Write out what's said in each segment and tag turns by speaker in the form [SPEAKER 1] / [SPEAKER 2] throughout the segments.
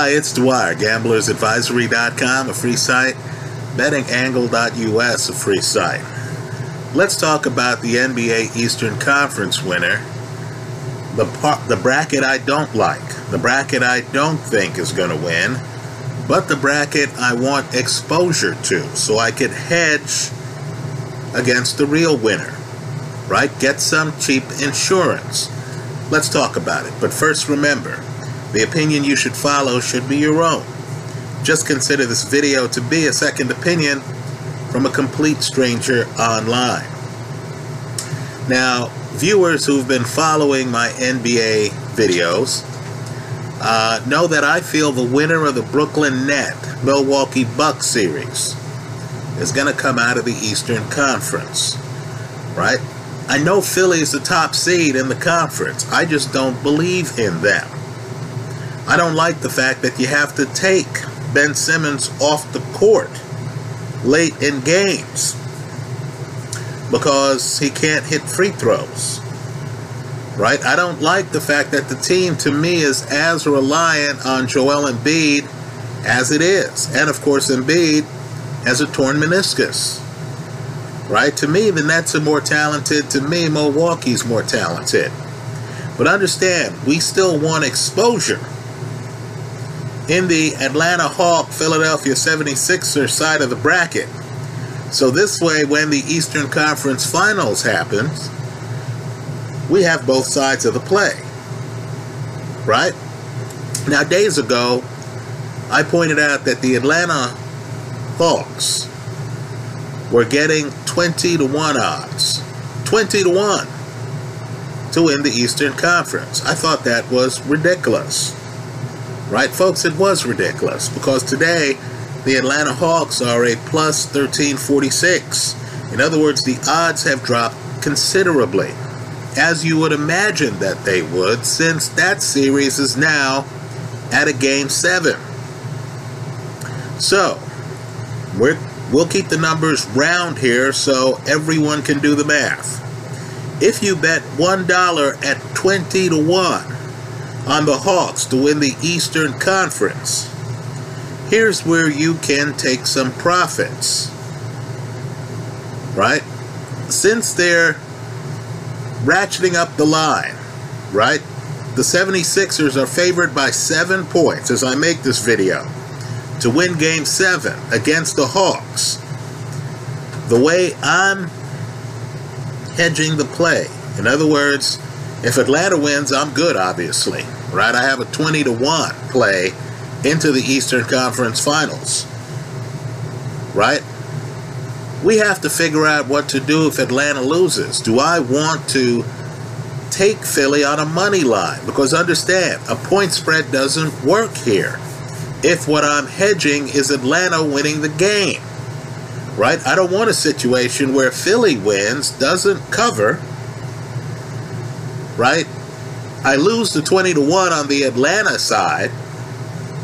[SPEAKER 1] Hi, it's Dwyer, gamblersadvisory.com, a free site, bettingangle.us, a free site. Let's talk about the NBA Eastern Conference winner, the, the bracket I don't like, the bracket I don't think is going to win, but the bracket I want exposure to so I could hedge against the real winner, right? Get some cheap insurance. Let's talk about it. But first, remember the opinion you should follow should be your own. Just consider this video to be a second opinion from a complete stranger online. Now, viewers who've been following my NBA videos uh, know that I feel the winner of the Brooklyn Net Milwaukee Bucks series is going to come out of the Eastern Conference, right? I know Philly is the top seed in the conference. I just don't believe in them. I don't like the fact that you have to take Ben Simmons off the court late in games because he can't hit free throws. Right? I don't like the fact that the team, to me, is as reliant on Joel Embiid as it is. And of course, Embiid has a torn meniscus. Right? To me, the Nets are more talented. To me, Milwaukee's more talented. But understand, we still want exposure in the Atlanta Hawk Philadelphia 76ers side of the bracket. So this way, when the Eastern Conference Finals happens, we have both sides of the play. Right? Now, days ago, I pointed out that the Atlanta Hawks were getting 20 to 1 odds. 20 to 1 to win the Eastern Conference. I thought that was ridiculous. Right, folks? It was ridiculous because today the Atlanta Hawks are a plus 1346. In other words, the odds have dropped considerably, as you would imagine that they would, since that series is now at a game seven. So, we will keep the numbers round here so everyone can do the math. If you bet $1 at 20 to 1, on the Hawks to win the Eastern Conference. Here's where you can take some profits. Right? Since they're ratcheting up the line, right? The 76ers are favored by seven points as I make this video to win game seven against the Hawks. The way I'm hedging the play, in other words, if Atlanta wins, I'm good, obviously. Right? I have a 20 to 1 play into the Eastern Conference Finals. Right? We have to figure out what to do if Atlanta loses. Do I want to take Philly on a money line? Because understand, a point spread doesn't work here. If what I'm hedging is Atlanta winning the game, right? I don't want a situation where Philly wins, doesn't cover, right? I lose the 20 to 1 on the Atlanta side,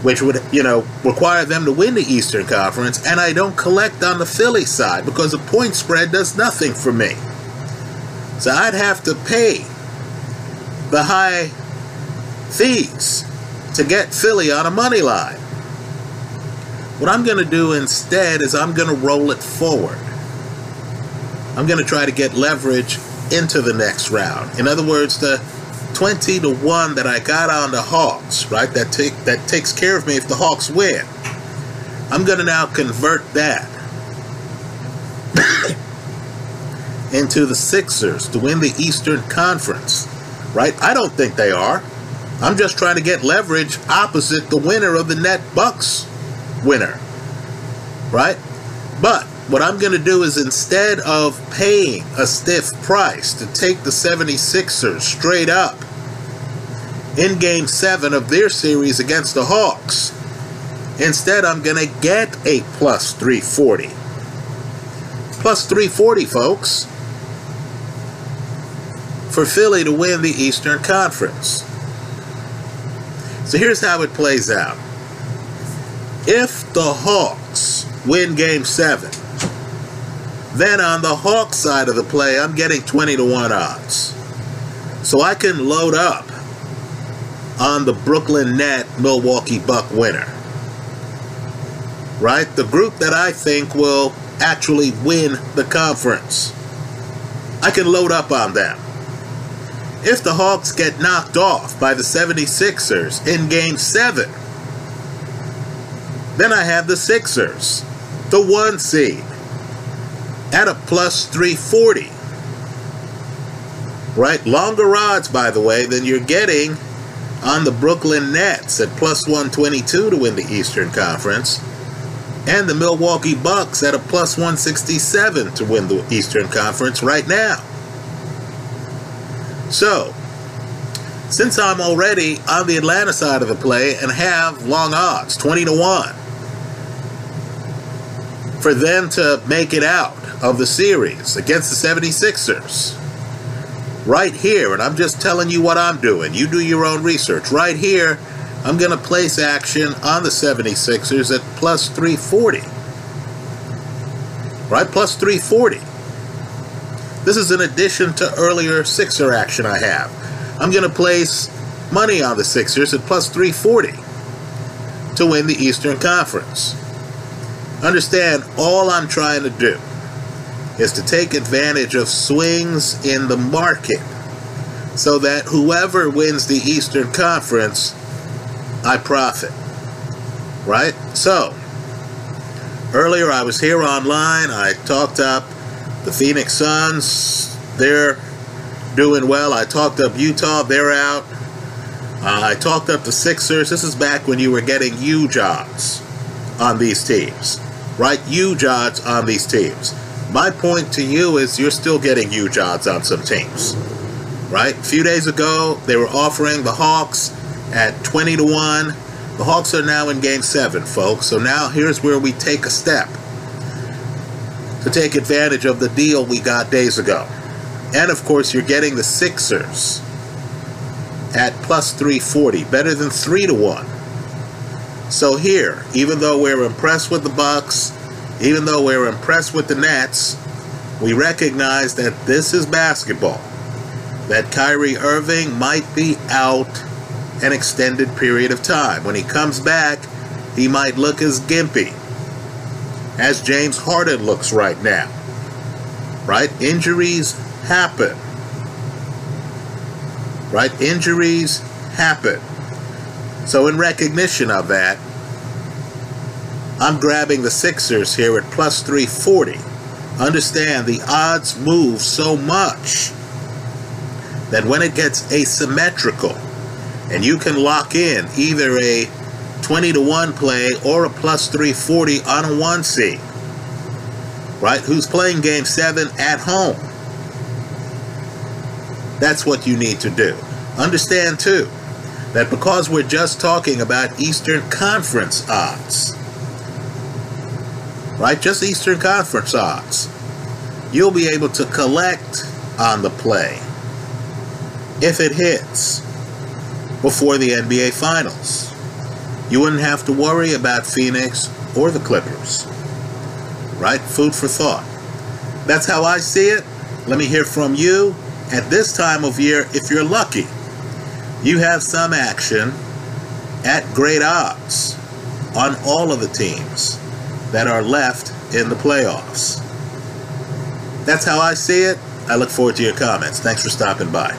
[SPEAKER 1] which would, you know, require them to win the Eastern Conference, and I don't collect on the Philly side because the point spread does nothing for me. So I'd have to pay the high fees to get Philly on a money line. What I'm going to do instead is I'm going to roll it forward. I'm going to try to get leverage into the next round. In other words, the 20 to 1 that I got on the Hawks, right? That take that takes care of me if the Hawks win. I'm going to now convert that into the Sixers to win the Eastern Conference. Right? I don't think they are. I'm just trying to get leverage opposite the winner of the net Bucks winner. Right? But what I'm going to do is instead of paying a stiff price to take the 76ers straight up in game seven of their series against the Hawks, instead I'm going to get a plus 340. Plus 340, folks, for Philly to win the Eastern Conference. So here's how it plays out. If the Hawks win game seven, then on the Hawk side of the play, I'm getting 20 to 1 odds. So I can load up on the Brooklyn Net Milwaukee Buck winner. Right? The group that I think will actually win the conference. I can load up on them. If the Hawks get knocked off by the 76ers in Game 7, then I have the Sixers, the one seed, at a plus 340. Right? Longer odds, by the way, than you're getting on the Brooklyn Nets at plus 122 to win the Eastern Conference, and the Milwaukee Bucks at a plus 167 to win the Eastern Conference right now. So, since I'm already on the Atlanta side of the play and have long odds, 20 to 1, for them to make it out of the series against the 76ers, right here, and I'm just telling you what I'm doing. You do your own research. Right here, I'm going to place action on the 76ers at plus 340. Right? Plus 340. This is in addition to earlier Sixer action I have. I'm going to place money on the Sixers at plus 340 to win the Eastern Conference. Understand, all I'm trying to do is to take advantage of swings in the market so that whoever wins the Eastern Conference, I profit. Right? So, earlier I was here online, I talked up the Phoenix Suns, they're doing well. I talked up Utah, they're out. Uh, I talked up the Sixers. This is back when you were getting huge odds on these teams, right? Huge odds on these teams. My point to you is you're still getting huge odds on some teams, right? A few days ago, they were offering the Hawks at 20 to 1. The Hawks are now in game seven, folks. So now here's where we take a step to take advantage of the deal we got days ago. And of course, you're getting the Sixers at plus 340, better than 3 to 1. So here, even though we're impressed with the Bucks, even though we're impressed with the Nets, we recognize that this is basketball. That Kyrie Irving might be out an extended period of time. When he comes back, he might look as gimpy as James Harden looks right now. Right? Injuries happen. Right? Injuries happen. So, in recognition of that, I'm grabbing the Sixers here at plus 340. Understand the odds move so much that when it gets asymmetrical and you can lock in either a 20 to 1 play or a plus 340 on a 1 seed. Right? Who's playing game 7 at home. That's what you need to do. Understand too that because we're just talking about Eastern Conference odds, right? Just Eastern Conference odds, you'll be able to collect on the play if it hits before the NBA Finals. You wouldn't have to worry about Phoenix or the Clippers. Right? Food for thought. That's how I see it. Let me hear from you. At this time of year, if you're lucky, you have some action at great odds on all of the teams that are left in the playoffs. That's how I see it. I look forward to your comments. Thanks for stopping by.